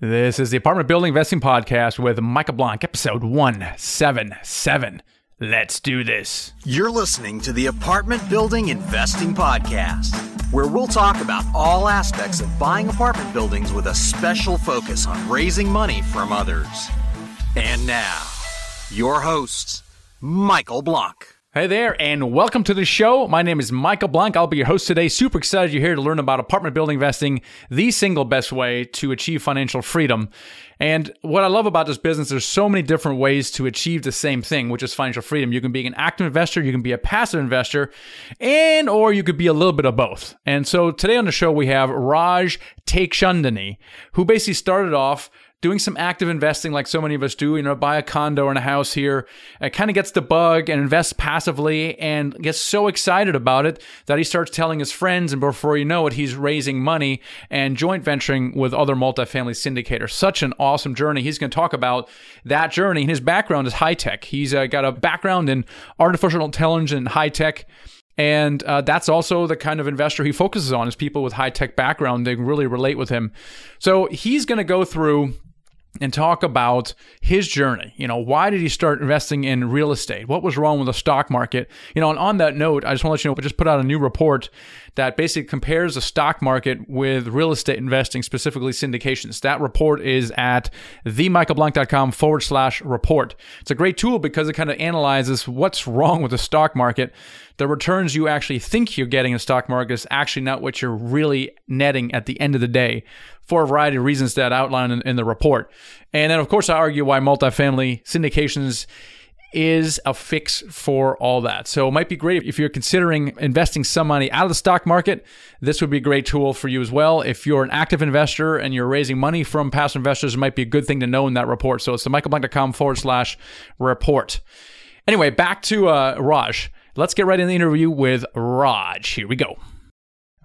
This is the Apartment Building Investing Podcast with Michael Blank, episode 177. Let's do this. You're listening to the Apartment Building Investing Podcast, where we'll talk about all aspects of buying apartment buildings with a special focus on raising money from others. And now, your host, Michael Blank. Hey there, and welcome to the show. My name is Michael Blank. I'll be your host today. Super excited you're here to learn about apartment building investing, the single best way to achieve financial freedom. And what I love about this business, there's so many different ways to achieve the same thing, which is financial freedom. You can be an active investor, you can be a passive investor, and or you could be a little bit of both. And so today on the show we have Raj Tekchandani, who basically started off doing some active investing like so many of us do, you know, buy a condo and a house here, and kind of gets the bug and invests passively and gets so excited about it that he starts telling his friends. And before you know it, he's raising money and joint venturing with other multifamily syndicators. Such an awesome journey. He's going to talk about that journey. And his background is high tech. He's uh, got a background in artificial intelligence and high tech. And uh, that's also the kind of investor he focuses on is people with high tech background. They really relate with him. So he's going to go through and talk about his journey. You know, why did he start investing in real estate? What was wrong with the stock market? You know, and on that note, I just want to let you know, we just put out a new report that basically compares the stock market with real estate investing, specifically syndications. That report is at themichaelblank.com forward slash report. It's a great tool because it kind of analyzes what's wrong with the stock market. The returns you actually think you're getting in the stock market is actually not what you're really netting at the end of the day for a variety of reasons that I outline in, in the report. And then, of course, I argue why multifamily syndications is a fix for all that. So it might be great if you're considering investing some money out of the stock market. This would be a great tool for you as well. If you're an active investor and you're raising money from past investors, it might be a good thing to know in that report. So it's the michaelblank.com forward slash report. Anyway, back to uh, Raj. Let's get right in the interview with Raj. Here we go.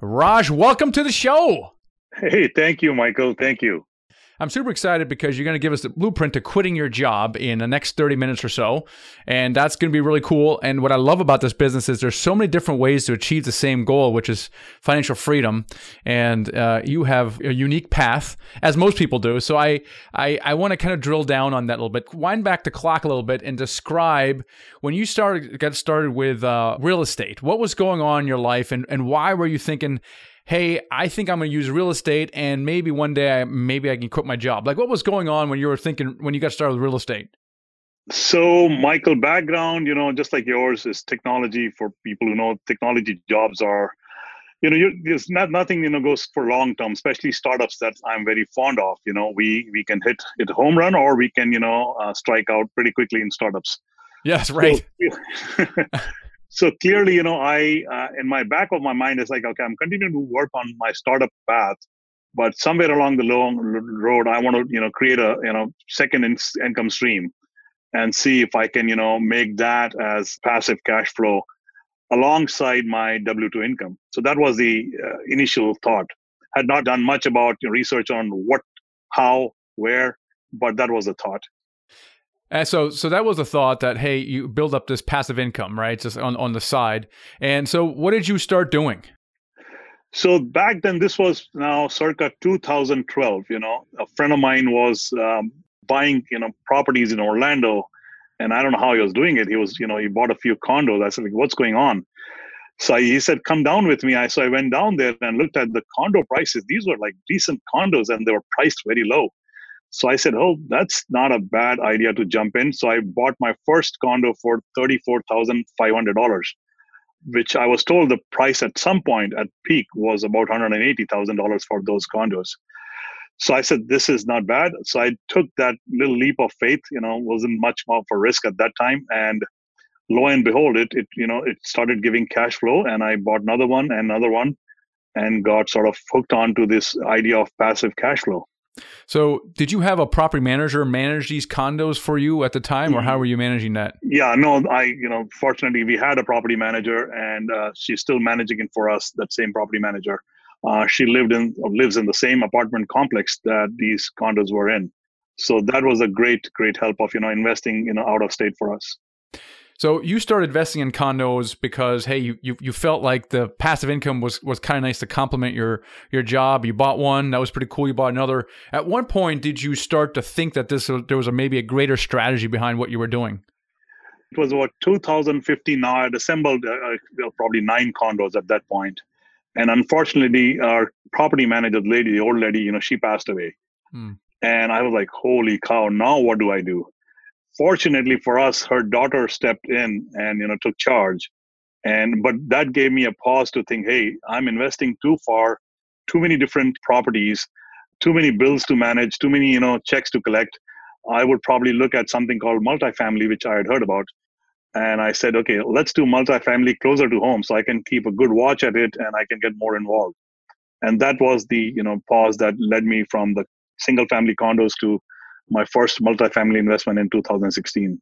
Raj, welcome to the show. Hey, thank you, Michael. Thank you. I'm super excited because you're going to give us the blueprint to quitting your job in the next 30 minutes or so. And that's going to be really cool. And what I love about this business is there's so many different ways to achieve the same goal, which is financial freedom. And uh, you have a unique path, as most people do. So I, I, I want to kind of drill down on that a little bit, wind back the clock a little bit and describe when you started, got started with uh, real estate, what was going on in your life and, and why were you thinking, hey, I think I'm going to use real estate and maybe one day I, maybe I can quit my job? Like what was going on when you were thinking when you got started with real estate? So, Michael, background, you know, just like yours is technology for people who know technology jobs are, you know, there's not nothing, you know, goes for long term, especially startups that I'm very fond of. You know, we we can hit hit a home run or we can, you know, uh, strike out pretty quickly in startups. Yes, right. So, so clearly you know i uh, in my back of my mind is like okay i'm continuing to work on my startup path but somewhere along the long road i want to you know create a you know second in- income stream and see if i can you know make that as passive cash flow alongside my w2 income. So that was the uh, initial thought. Had not done much about you know, research on what how where but that was the thought and so, so that was the thought that hey, you build up this passive income, right, just on on the side. And so, what did you start doing? So back then, this was now circa 2012. You know, a friend of mine was um, buying you know properties in Orlando, and I don't know how he was doing it. He was you know he bought a few condos. I said, like, what's going on? So he said, come down with me. I so I went down there and looked at the condo prices. These were like decent condos, and they were priced very low. So I said, oh, that's not a bad idea to jump in. So I bought my first condo for $34,500, which I was told the price at some point at peak was about $180,000 for those condos. So I said, this is not bad. So I took that little leap of faith, you know, wasn't much more for risk at that time. And lo and behold, it, it, you know, it started giving cash flow and I bought another one and another one and got sort of hooked on to this idea of passive cash flow. So, did you have a property manager manage these condos for you at the time, or how mm-hmm. were you managing that? Yeah, no, I, you know, fortunately, we had a property manager, and uh, she's still managing it for us. That same property manager, uh, she lived in lives in the same apartment complex that these condos were in. So that was a great, great help of you know investing you know out of state for us. So you started investing in condos because hey, you you, you felt like the passive income was was kind of nice to complement your your job. You bought one, that was pretty cool. You bought another. At one point, did you start to think that this there was a, maybe a greater strategy behind what you were doing? It was about 2015. Now I had assembled uh, uh probably nine condos at that point, and unfortunately, our property manager, the lady, the old lady, you know, she passed away, hmm. and I was like, holy cow! Now what do I do? Fortunately for us, her daughter stepped in and you know took charge. And but that gave me a pause to think, hey, I'm investing too far, too many different properties, too many bills to manage, too many you know checks to collect. I would probably look at something called multifamily, which I had heard about. And I said, okay, let's do multifamily closer to home so I can keep a good watch at it and I can get more involved. And that was the, you know, pause that led me from the single family condos to my first multifamily investment in 2016.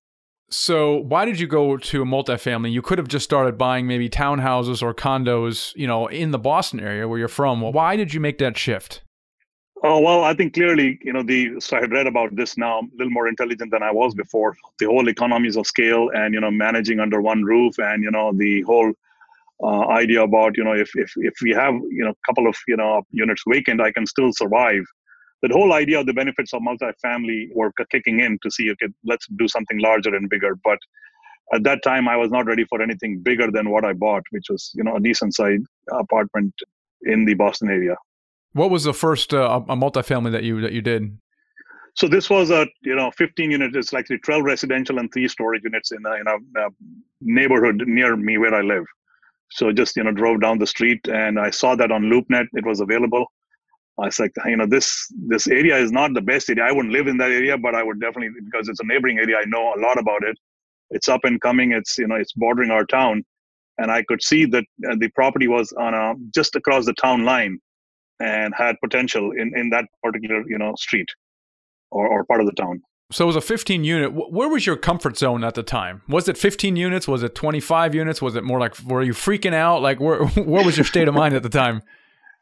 So why did you go to a multifamily? You could have just started buying maybe townhouses or condos, you know, in the Boston area where you're from. Why did you make that shift? Oh well, I think clearly, you know, the so I had read about this now, a little more intelligent than I was before. The whole economies of scale and you know managing under one roof, and you know the whole uh, idea about you know if if if we have you know a couple of you know units vacant, I can still survive the whole idea of the benefits of multifamily were kicking in to see okay let's do something larger and bigger. But at that time i was not ready for anything bigger than what i bought which was you know a decent sized apartment in the boston area. What was the first uh, a multifamily that you that you did? So this was a you know 15 units it's like 12 residential and three storage units in a, in a, a neighborhood near me where i live. So just you know drove down the street and i saw that on loopnet. It was available I was like, you know, this this area is not the best area. I wouldn't live in that area, but I would definitely because it's a neighboring area. I know a lot about it. It's up and coming. It's you know, it's bordering our town, and I could see that uh, the property was on a just across the town line, and had potential in in that particular you know street, or or part of the town. So it was a 15 unit. Where was your comfort zone at the time? Was it 15 units? Was it 25 units? Was it more like were you freaking out? Like where where was your state of mind at the time?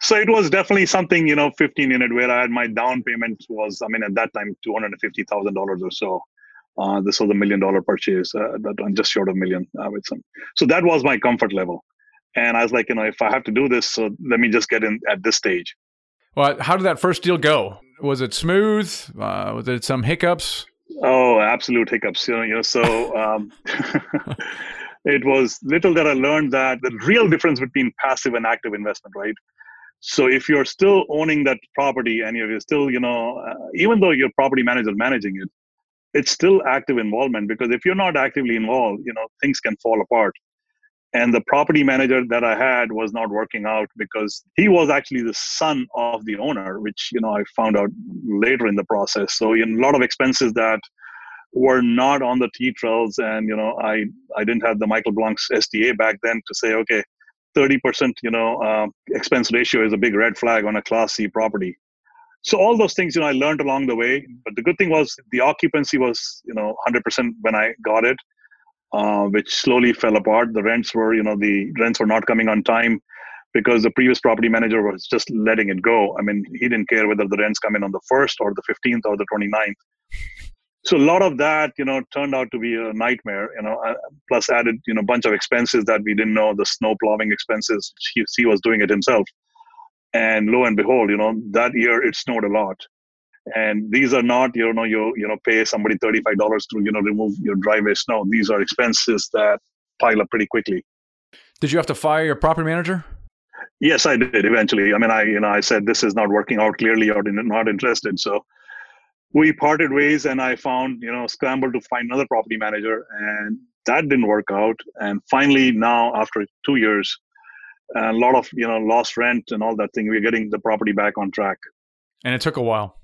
So it was definitely something you know 15 unit where i had my down payment was i mean at that time $250000 or so. Uh, this was a million dollar purchase uh, that i'm just short of a million uh, with some so that was my comfort level. And i was like you know if i have to do this so let me just get in at this stage. Well how did that first deal go? Was it smooth? Uh, was it some hiccups? Oh absolute hiccups you know, you know so um, it was little that i learned that the real difference between passive and active investment right so if you're still owning that property and you're still, you know, uh, even though your property manager managing it, it's still active involvement because if you're not actively involved, you know, things can fall apart. And the property manager that I had was not working out because he was actually the son of the owner, which you know I found out later in the process. So in a lot of expenses that were not on the T trails, and you know I I didn't have the Michael Blank's SDA back then to say okay 30% you know uh, expense ratio is a big red flag on a class c property. So all those things you know i learned along the way but the good thing was the occupancy was you know 100% when i got it uh, which slowly fell apart. The rents were you know the rents were not coming on time because the previous property manager was just letting it go. I mean he didn't care whether the rents come in on the 1st or the 15th or the 29th so a lot of that you know turned out to be a nightmare you know uh, plus added you know a bunch of expenses that we didn't know the snow plowing expenses he, he was doing it himself. And lo and behold you know that year it snowed a lot. And these are not you know you you know pay somebody $35 to you know remove your driveway snow. These are expenses that pile up pretty quickly. Did you have to fire your property manager? Yes i did eventually. I mean i you know i said this is not working out clearly or not interested. So we parted ways and i found you know scrambled to find another property manager and that didn't work out. And finally now after two years a lot of you know lost rent and all that thing we're getting the property back on track. And it took a while.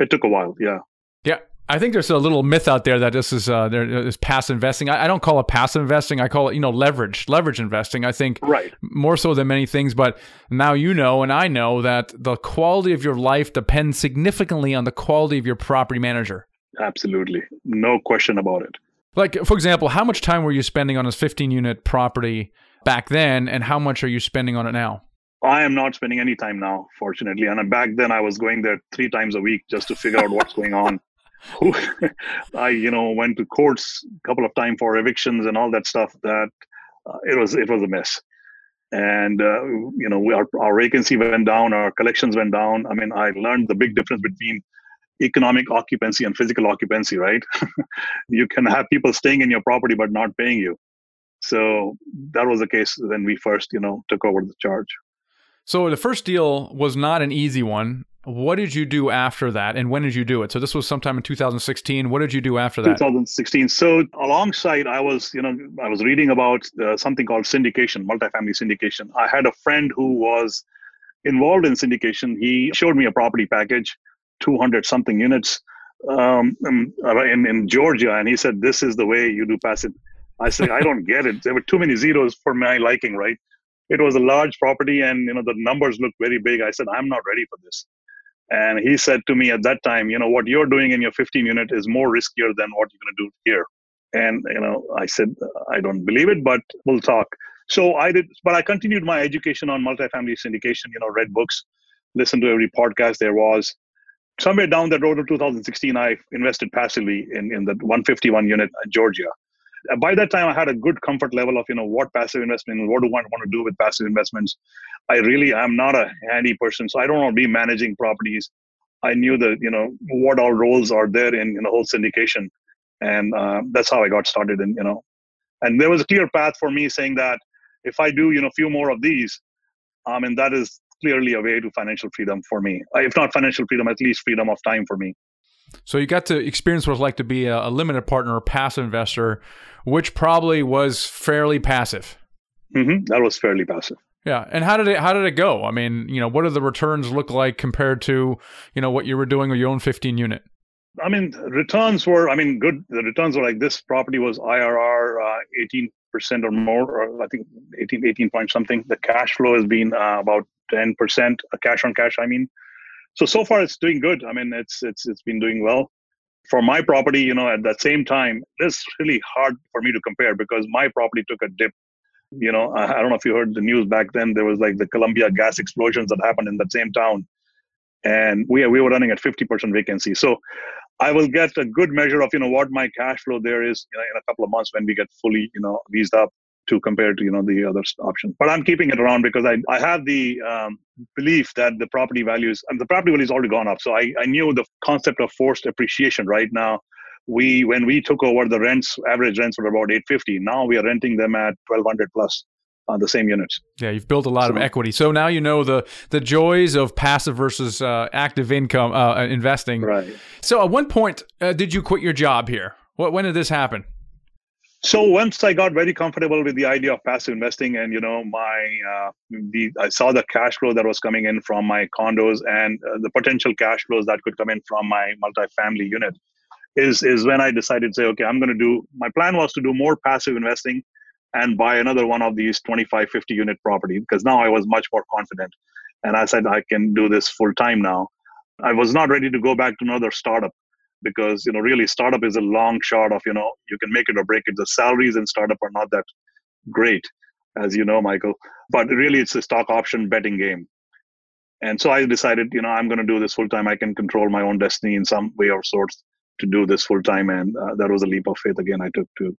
It took a while yeah. Yeah I think there's a little myth out there that this is uh, there is passive investing. I, I, don't call it passive investing. I call it you know leverage, leverage investing. I think right more so than many things. But now you know, and I know that the quality of your life depends significantly on the quality of your property manager. Absolutely, no question about it. Like for example, how much time were you spending on this 15 unit property back then, and how much are you spending on it now? I am not spending any time now, fortunately. And back then, I was going there three times a week just to figure out what's going on. Who I you know went to courts a couple of times for evictions and all that stuff. That uh, it was it was a mess, and uh, you know our our vacancy went down, our collections went down. I mean, I learned the big difference between economic occupancy and physical occupancy. Right, you can have people staying in your property but not paying you. So that was the case when we first you know took over the charge. So the first deal was not an easy one. What did you do after that, and when did you do it? So this was sometime in 2016. What did you do after that? 2016. So alongside, I was, you know, I was reading about uh, something called syndication, multifamily syndication. I had a friend who was involved in syndication. He showed me a property package, 200 something units um, um, in in Georgia, and he said, "This is the way you do passive." I said, "I don't get it. There were too many zeros for my liking, right?" It was a large property, and you know the numbers looked very big. I said, "I'm not ready for this." And he said to me at that time, you know, what you're doing in your 15 unit is more riskier than what you're going to do here. And, you know, I said, I don't believe it, but we'll talk. So I did, but I continued my education on multifamily syndication, you know, read books, listened to every podcast there was. Somewhere down the road of 2016, I invested passively in, in the 151 unit in Georgia. By that time, I had a good comfort level of, you know, what passive investment, what do I want to do with passive investments. I really am not a handy person, so I don't want to be managing properties. I knew that you know what all roles are there in, in the whole syndication, and uh, that's how I got started. And you know, and there was a clear path for me saying that if I do you know a few more of these, I mean that is clearly a way to financial freedom for me. If not financial freedom, at least freedom of time for me. So you got to experience what it's like to be a, a limited partner, a passive investor, which probably was fairly passive. Mm-hmm. That was fairly passive. Yeah, and how did it how did it go? I mean, you know, what do the returns look like compared to you know what you were doing with your own 15 unit? I mean, returns were I mean good. The returns were like this property was IRR uh, 18 percent or more, or I think 18 18 point something. The cash flow has been uh, about 10 percent, uh, cash on cash. I mean, so so far it's doing good. I mean, it's it's it's been doing well. For my property, you know, at that same time, it's really hard for me to compare because my property took a dip you know I, I don't know if you heard the news back then there was like the columbia gas explosions that happened in that same town and we we were running at 50% vacancy so i will get a good measure of you know what my cash flow there is you know, in a couple of months when we get fully you know leased up to compare to you know the other options but i'm keeping it around because i, I have the um, belief that the property values and the property value has already gone up. So I, I knew the concept of forced appreciation. Right now we when we took over the rents average rents were about 850 now we are renting them at 1200 plus on the same units. Yeah you've built a lot so, of equity. So now you know the the joys of passive versus uh, active income uh, uh, investing. Right. So at one point uh, did you quit your job here? What when did this happen so once I got very comfortable with the idea of passive investing, and you know, my uh, the I saw the cash flow that was coming in from my condos and uh, the potential cash flows that could come in from my multifamily unit is is when I decided to say, okay, I'm going to do. My plan was to do more passive investing and buy another one of these 25, 50 unit property because now I was much more confident, and I said I can do this full time now. I was not ready to go back to another startup because you know really startup is a long shot of you know you can make it or break it. The salaries in startup are not that great, as you know, Michael. But really, it's a stock option betting game. And so I decided, you know, I'm going to do this full time. I can control my own destiny in some way or sorts to do this full time, and uh, that was a leap of faith again I took to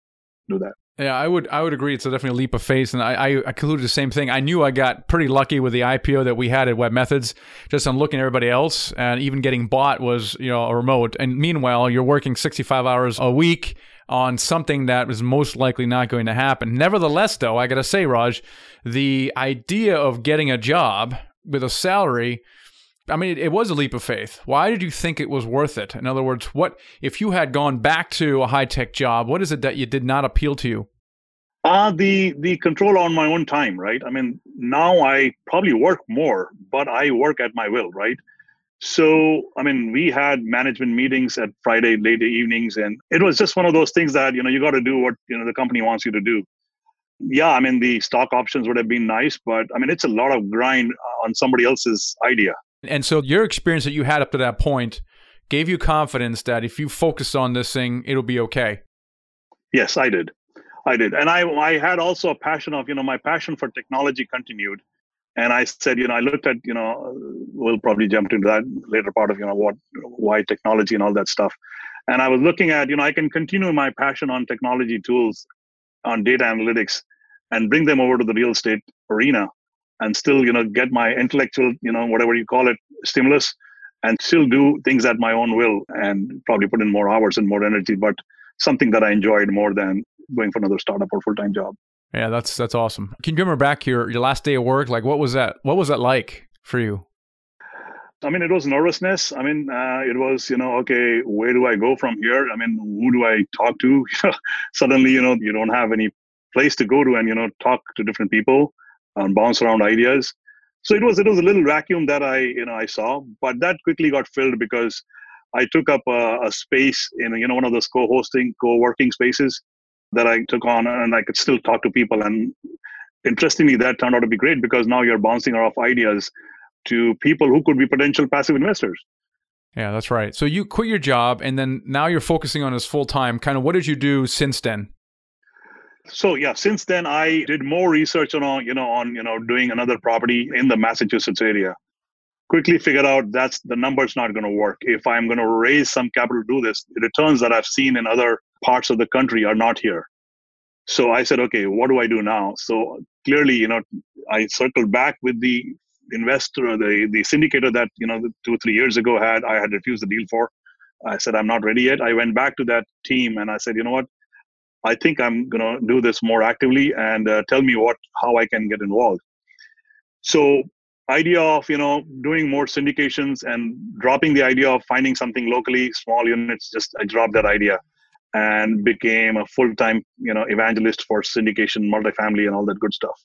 do that. Yeah, I would I would agree. It's a definitely a leap of faith, and I, I, I concluded the same thing. I knew I got pretty lucky with the IPO that we had at webMethods, just on looking at everybody else, and even getting bought was you know a remote. And meanwhile, you're working 65 hours a week on something that was most likely not going to happen. Nevertheless, though, I got to say, Raj, the idea of getting a job with a salary I mean, it, it, was a leap of faith. Why did you think it was worth it? In other words, what if you had gone back to a high tech job? What is it that you did not appeal to you? Uh, the the control on my own time, right? I mean, now I probably work more, but I work at my will, right? So, I mean, we had management meetings at Friday late evenings, and it was just one of those things that you know you got to do what you know the company wants you to do. Yeah, I mean, the stock options would have been nice, but I mean, it's a lot of grind on somebody else's idea and so your experience that you had up to that point gave you confidence that if you focus on this thing, it'll be okay. Yes, I did. I did. And I, I had also a passion of, you know, my passion for technology continued. And I said, you know, I looked at, you know, we'll probably jump into that later part of, you know, what, why technology and all that stuff. And I was looking at, you know, I can continue my passion on technology tools, on data analytics, and bring them over to the real estate arena and still, you know, get my intellectual, you know, whatever you call it, stimulus and still do things at my own will and probably put in more hours and more energy, but something that I enjoyed more than going for another startup or full time job. Yeah, that's that's awesome. Can you remember back your your last day of work? Like, what was that? What was that like for you? I mean, it was nervousness. I mean, uh, it was, you know, okay, where do I go from here? I mean, who do I talk to? Suddenly, you know, you don't have any place to go to and, you know, talk to different people and bounce around ideas. So it was, it was a little vacuum that I, you know, I saw, but that quickly got filled because I took up a, a space in, you know, one of those co-hosting, co-working spaces that I took on and I could still talk to people. And interestingly, that turned out to be great because now you're bouncing off ideas to people who could be potential passive investors. Yeah, that's right. So you quit your job and then now you're focusing on this full time. Kind of what did you do since then? So yeah, since then I did more research on uh, you know on you know doing another property in the Massachusetts area. Quickly figured out that's the number's not going to work. If I'm going to raise some capital to do this, the returns that I've seen in other parts of the country are not here. So I said, okay, what do I do now? So clearly, you know, I circled back with the investor, the the syndicator that you know two or three years ago had I had refused the deal for. I said I'm not ready yet. I went back to that team and I said, you know what, I think I'm gonna do this more actively and uh, tell me what how I can get involved. So idea of you know doing more syndications and dropping the idea of finding something locally small units just i dropped that idea and became a full-time you know evangelist for syndication multifamily and all that good stuff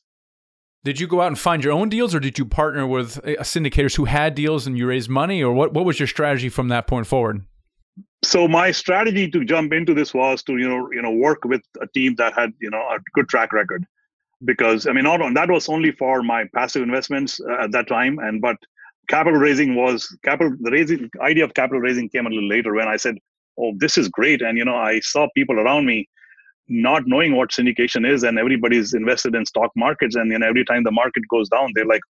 did you go out and find your own deals, or did you partner with uh, syndicators who had deals and you raised money, or what? What was your strategy from that point forward? So my strategy to jump into this was to you know you know work with a team that had you know a good track record, because I mean not on, that was only for my passive investments uh, at that time, and but capital raising was capital the raising idea of capital raising came a little later when I said, oh this is great, and you know I saw people around me not knowing what syndication is and everybody's invested in stock markets and you know every time the market goes down they're like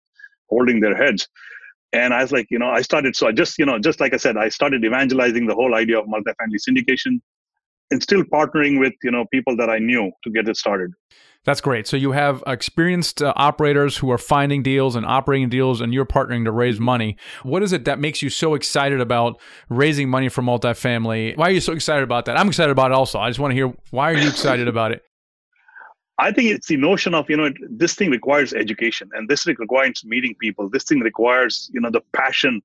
holding their heads and i was like you know i started so i just you know just like i said i started evangelizing the whole idea of multifamily syndication and still partnering with you know people that i knew to get it started that's great. So you have experienced uh, operators who are finding deals and operating deals, and you're partnering to raise money. What is it that makes you so excited about raising money for multifamily? Why are you so excited about that? I'm excited about it also. I just want to hear why are you excited about it? I think it's the notion of you know this thing requires education, and this requires meeting people. This thing requires you know the passion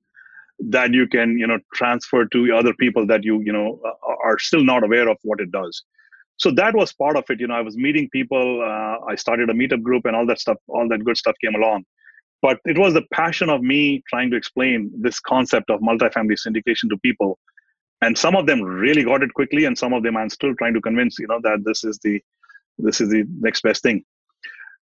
that you can you know transfer to other people that you you know are still not aware of what it does. So that was part of it. You know i was meeting people uh, i started a meetup group and all that stuff all that good stuff came along. But it was the passion of me trying to explain this concept of multifamily syndication to people. And some of them really got it quickly and some of them i'm still trying to convince you know that this is the this is the next best thing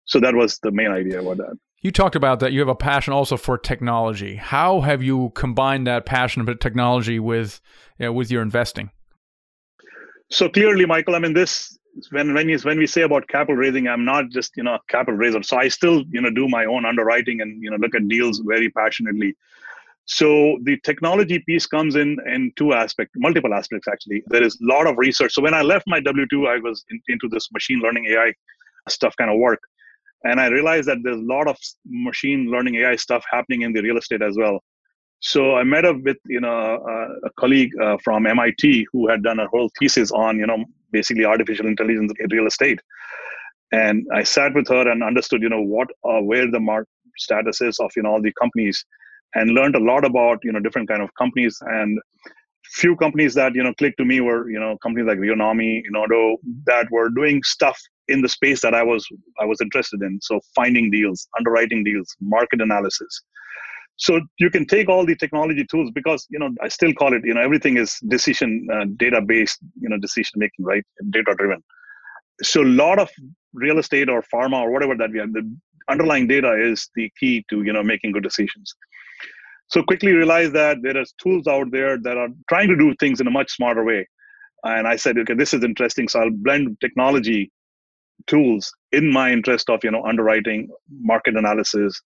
so that was the main idea about that you talked about that you have a passion also for technology how have you combined that passion for technology with you know, with your investing so clearly, Michael, I mean, this when when you, when we say about capital raising, I'm not just you know a capital raiser. So I still you know do my own underwriting and you know look at deals very passionately. So the technology piece comes in in two aspects, multiple aspects actually. There is a lot of research. So when I left my W two, I was in, into this machine learning AI stuff kind of work, and I realized that there's a lot of machine learning AI stuff happening in the real estate as well. So I met up with you know a, a colleague uh, from MIT who had done a whole thesis on you know basically artificial intelligence in real estate, and I sat with her and understood you know what uh, where the market status is of you know all the companies, and learned a lot about you know different kind of companies. And few companies that you know clicked to me were you know companies like Reonomy, Enodo that were doing stuff in the space that I was I was interested in. So finding deals, underwriting deals, market analysis. So you can take all the technology tools because you know i still call it you know everything is decision uh, data based you know decision making right? Data driven so a lot of real estate or pharma or whatever that we have the underlying data is the key to you know making good decisions so quickly realize that there are tools out there that are trying to do things in a much smarter way and i said okay this is interesting so i'll blend technology tools in my interest of you know underwriting market analysis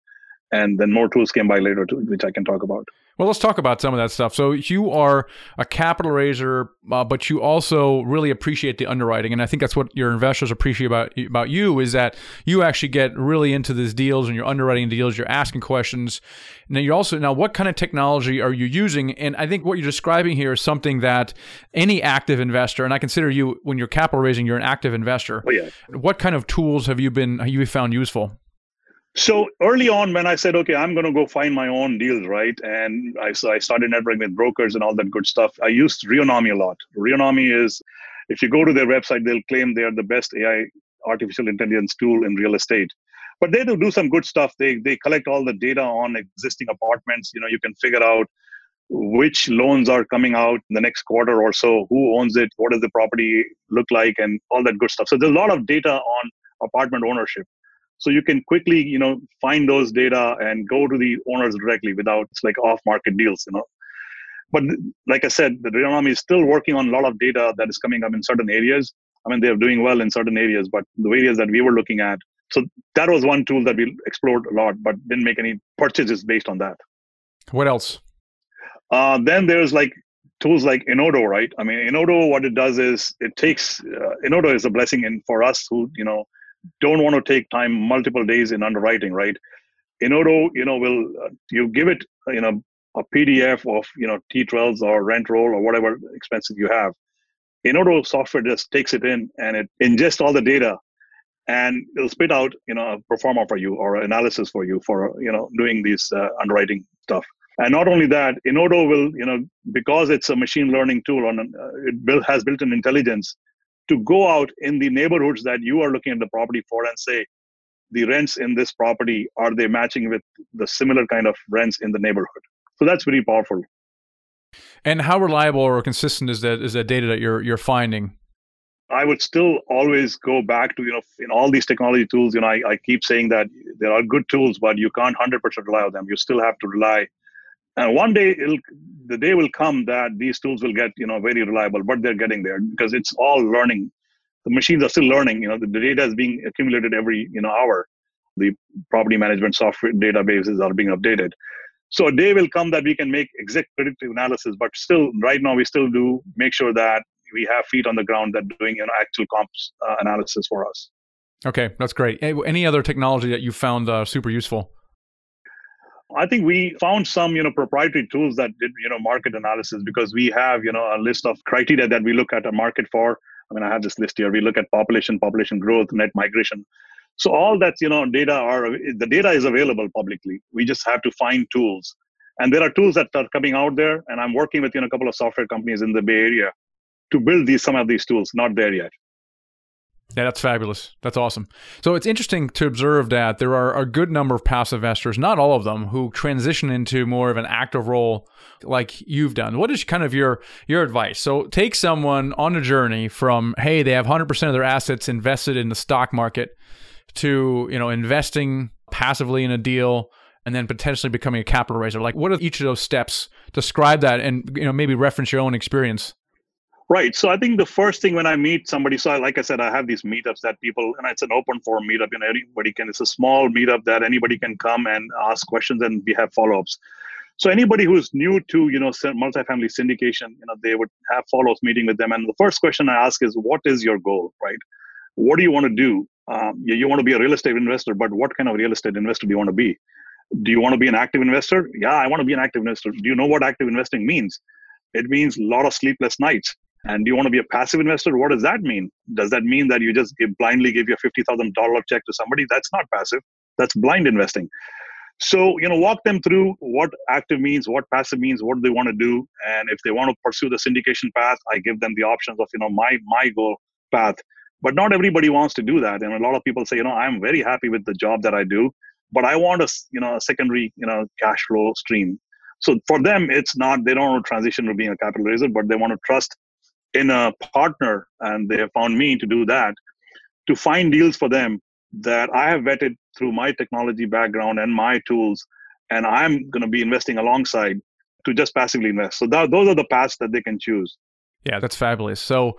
and then more tools came by later too, which I can talk about. Well, let's talk about some of that stuff. So you are a capital raiser, uh, but you also really appreciate the underwriting, and I think that's what your investors appreciate about about you is that you actually get really into these deals and you're underwriting deals. You're asking questions. Now you're also now what kind of technology are you using? And I think what you're describing here is something that any active investor, and I consider you when you're capital raising, you're an active investor. Oh, yeah. What kind of tools have you been have you found useful? So early on, when I said, okay, I'm going to go find my own deals, right? And I, so I started networking with brokers and all that good stuff. I used Reonomy a lot. Reonomy is, if you go to their website, they'll claim they are the best AI artificial intelligence tool in real estate. But they do do some good stuff. They they collect all the data on existing apartments. You know, you can figure out which loans are coming out in the next quarter or so, who owns it, what does the property look like, and all that good stuff. So there's a lot of data on apartment ownership so you can quickly you know find those data and go to the owners directly without like off market deals you know. But like i said the Reonomy is still working on a lot of data that is coming up in certain areas. I mean they're doing well in certain areas but the areas that we were looking at so that was one tool that we explored a lot but didn't make any purchases based on that. What else? Uh, then there's like tools like Enodo right? I mean, Enodo what it does is it takes uh, Enodo is a blessing in for us who you know don't want to take time multiple days in underwriting, right? Enodo, you know, will uh, you give it, you know, a PDF of you know T12s or rent roll or whatever expenses you have. Enodo software just takes it in and it ingests all the data, and it'll spit out you know a pro forma for you or analysis for you for you know doing these uh, underwriting stuff. And not only that, Enodo will you know because it's a machine learning tool on uh, it built, has built-in intelligence to go out in the neighborhoods that you are looking at the property for and say the rents in this property are they matching with the similar kind of rents in the neighborhood? So that's very powerful. And how reliable or consistent is that is that data that you're you're finding? I would still always go back to you know in all these technology tools you know i, I keep saying that there are good tools but you can't 100% rely on them. You still have to rely and one day it'll the day will come that these tools will get you know very reliable but they're getting there because it's all learning. The machines are still learning you know the, data is being accumulated every you know hour. The property management software databases are being updated. So a day will come that we can make exact predictive analysis but still right now we still do make sure that we have feet on the ground that doing you know actual comps uh, analysis for us. Okay that's great. Any other technology that you found uh, super useful I think we found some, you know, proprietary tools that did, you know, market analysis because we have, you know, a list of criteria that we look at a market for. I mean, I have this list here. We look at population, population growth, net migration. So all that, you know, data are the data is available publicly. We just have to find tools. And there are tools that are coming out there, and I'm working with you know a couple of software companies in the Bay Area to build these some of these tools. Not there yet. Yeah, that's fabulous. That's awesome. So it's interesting to observe that there are a good number of passive investors, not all of them, who transition into more of an active role like you've done. What is kind of your your advice? So take someone on a journey from hey, they have 100% of their assets invested in the stock market to, you know, investing passively in a deal and then potentially becoming a capital raiser. Like what are each of those steps? Describe that and you know, maybe reference your own experience. Right. So I think the first thing when I meet somebody, so I, like I said, I have these meetups that people, and it's an open forum meetup, and anybody can, it's a small meetup that anybody can come and ask questions and we have follow ups. So anybody who's new to, you know, multifamily syndication, you know, they would have follow ups meeting with them. And the first question I ask is, what is your goal, right? What do you want to do? Um, you, you want to be a real estate investor, but what kind of real estate investor do you want to be? Do you want to be an active investor? Yeah, I want to be an active investor. Do you know what active investing means? It means a lot of sleepless nights and you want to be a passive investor? What does that mean? Does that mean that you just give, blindly give your $50,000 check to somebody? That's not passive. That's blind investing. So, you know, walk them through what active means, what passive means, what they want to do. And if they want to pursue the syndication path, I give them the options of, you know, my my goal path. But not everybody wants to do that. And a lot of people say, you know, I'm very happy with the job that I do, but I want a, you know, a secondary, you know, cash flow stream. So for them, it's not, they don't want to transition to being a capital raiser, but they want to trust in a partner, and they have found me to do that, to find deals for them that I have vetted through my technology background and my tools, and I'm going to be investing alongside to just passively invest. So that, those are the paths that they can choose. Yeah, that's fabulous. So,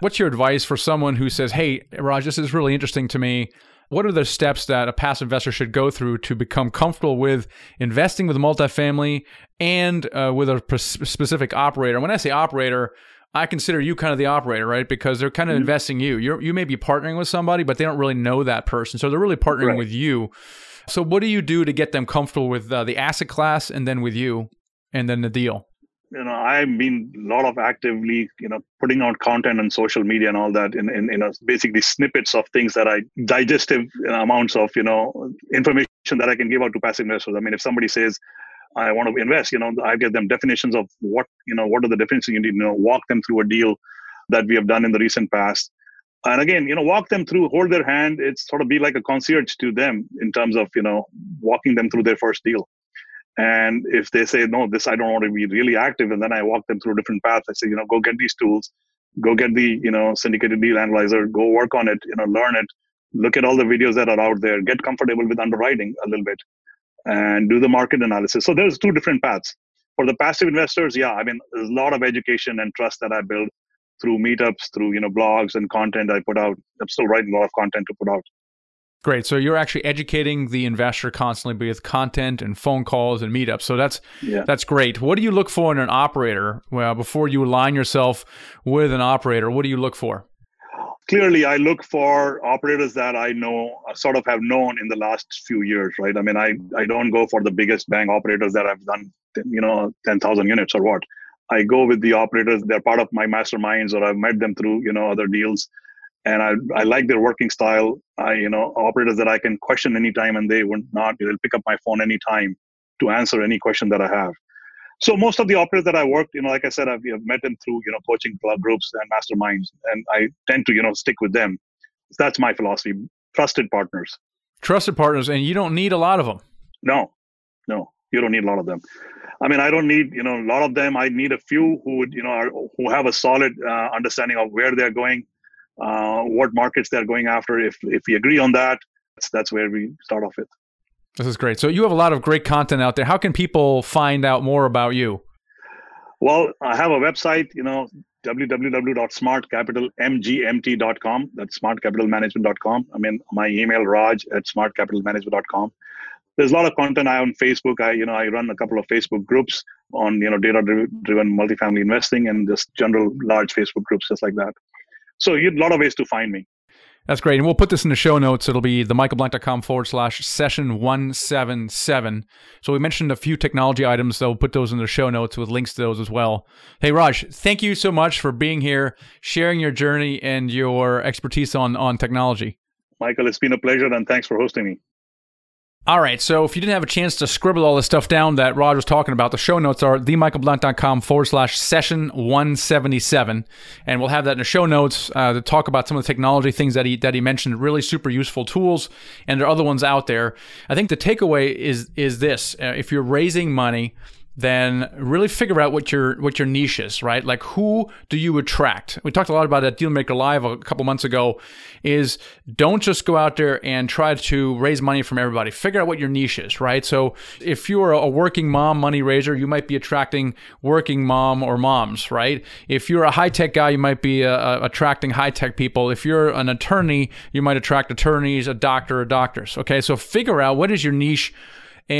what's your advice for someone who says, "Hey, Raj, this is really interesting to me. what are the steps that a passive investor should go through to become comfortable with investing with a multifamily and uh, with a specific operator? When I say operator, I consider you kind of the operator, right? Because they're kind of mm-hmm. investing you. You you may be partnering with somebody, but they don't really know that person, so they're really partnering right. with you. So, what do you do to get them comfortable with uh, the asset class, and then with you, and then the deal? You know, I've been a lot of actively, you know, putting out content on social media and all that, in, in you know, basically snippets of things that I digestive amounts of, you know, information that I can give out to passive investors. I mean, if somebody says, I want to invest, you know, I give them definitions of what, you know, what are the definitions you need to know, walk them through a deal that we have done in the recent past. And again, you know, walk them through, hold their hand. It's sort of be like a concierge to them in terms of, you know, walking them through their first deal. And if they say, no, this, I don't want to be really active. And then I walk them through different path. I say, you know, go get these tools, go get the, you know, syndicated deal analyzer, go work on it, you know, learn it, look at all the videos that are out there, get comfortable with underwriting a little bit and do the market analysis. So there's two different paths. For the passive investors, yeah, I mean, there's a lot of education and trust that I build through meetups, through you know blogs and content I put out. I'm still writing a lot of content to put out. Great. So you're actually educating the investor constantly with content and phone calls and meetups. So that's yeah. that's great. What do you look for in an operator? Well, before you align yourself with an operator, what do you look for? Clearly i look for operators that i know uh, sort of have known in the last few years right? I mean i i don't go for the biggest bang operators that i've done you know 10000 units or what. I go with the operators they're part of my masterminds or i've met them through you know other deals. And i i like their working style. I you know operators that i can question anytime and they would not they'll pick up my phone anytime to answer any question that i have so most of the operators that I worked, you know, like I said, I've, I've met them through, you know, coaching club groups and masterminds, and I tend to, you know, stick with them. That's my philosophy. Trusted partners. Trusted partners, and you don't need a lot of them. No, no, you don't need a lot of them. I mean, I don't need, you know, a lot of them. I need a few who would, you know, are, who have a solid uh, understanding of where they're going, uh, what markets they're going after. If if we agree on that, that's, that's where we start off with. This is great. So you have a lot of great content out there. How can people find out more about you? Well, I have a website, you know, www.smartcapitalmgmt.com. That's smartcapitalmanagement.com. I mean, my email, raj at smartcapitalmanagement.com. There's a lot of content I on Facebook. I, you know, I run a couple of Facebook groups on, you know, data-driven multifamily investing and just general large Facebook groups, just like that. So you a lot of ways to find me. That's great. And we'll put this in the show notes. It'll be the themichaelblank.com forward slash session 177. So we mentioned a few technology items. So we'll put those in the show notes with links to those as well. Hey, Raj, thank you so much for being here, sharing your journey and your expertise on, on technology. Michael, it's been a pleasure and thanks for hosting me. All right. So if you didn't have a chance to scribble all the stuff down that Rod was talking about, the show notes are themichaelblank.com forward slash session 177. And we'll have that in the show notes uh, to talk about some of the technology things that he, that he mentioned, really super useful tools. And there are other ones out there. I think the takeaway is, is this. Uh, if you're raising money, then really figure out what your what your niche is, right? Like who do you attract? We talked a lot about at Dealmaker Live a couple months ago. Is don't just go out there and try to raise money from everybody. Figure out what your niche is, right? So if you're a working mom money raiser, you might be attracting working mom or moms, right? If you're a high tech guy, you might be uh, uh attracting high tech people. If you're an attorney, you might attract attorneys, a doctor, or doctors. Okay, so figure out what is your niche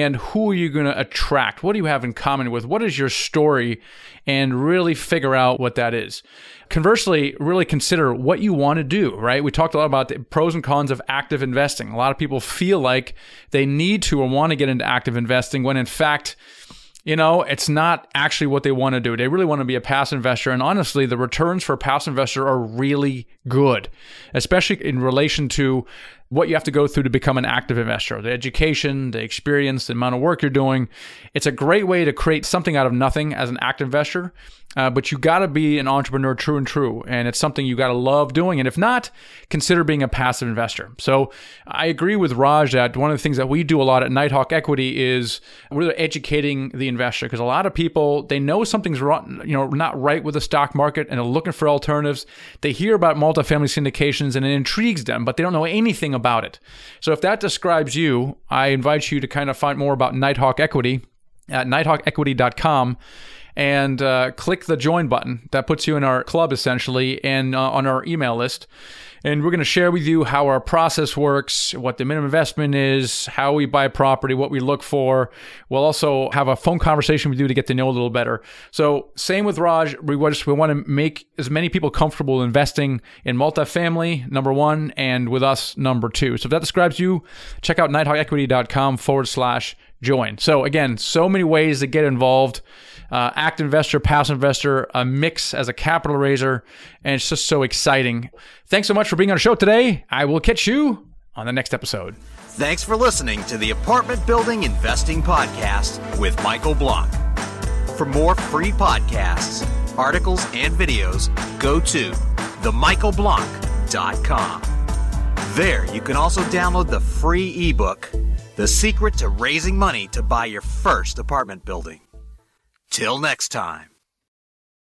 and who are you going to attract? What do you have in common with? What is your story? And really figure out what that is. Conversely, really consider what you want to do, right? We talked a lot about the pros and cons of active investing. A lot of people feel like they need to or want to get into active investing when in fact, you know, it's not actually what they want to do. They really want to be a passive investor. And honestly, the returns for a passive investor are really good, especially in relation to what you have to go through to become an active investor the education, the experience, the amount of work you're doing. It's a great way to create something out of nothing as an active investor. Uh, but you got to be an entrepreneur true and true. And it's something you got to love doing. And if not, consider being a passive investor. So I agree with Raj that one of the things that we do a lot at Nighthawk Equity is we're educating the investor because a lot of people, they know something's wrong, you know, not right with the stock market and are looking for alternatives. They hear about multifamily syndications and it intrigues them, but they don't know anything about it. So if that describes you, I invite you to kind of find more about Nighthawk Equity at nighthawkequity.com and uh, click the join button. That puts you in our club essentially and uh, on our email list. And we're going to share with you how our process works, what the minimum investment is, how we buy property, what we look for. We'll also have a phone conversation with you to get to know a little better. So, same with Raj. We just we want to make as many people comfortable investing in multifamily, number one, and with us, number two. So, if that describes you, check out nighthawkequity.com forward slash join. So, again, so many ways to get involved uh, act investor, passive investor, a mix as a capital raiser, and it's just so exciting. Thanks so much for being on the show today. I will catch you on the next episode. Thanks for listening to the Apartment Building Investing Podcast with Michael Blank. For more free podcasts, articles, and videos, go to themichaelblank.com. There, you can also download the free ebook, The Secret to Raising Money to Buy Your First Apartment Building. Till next time.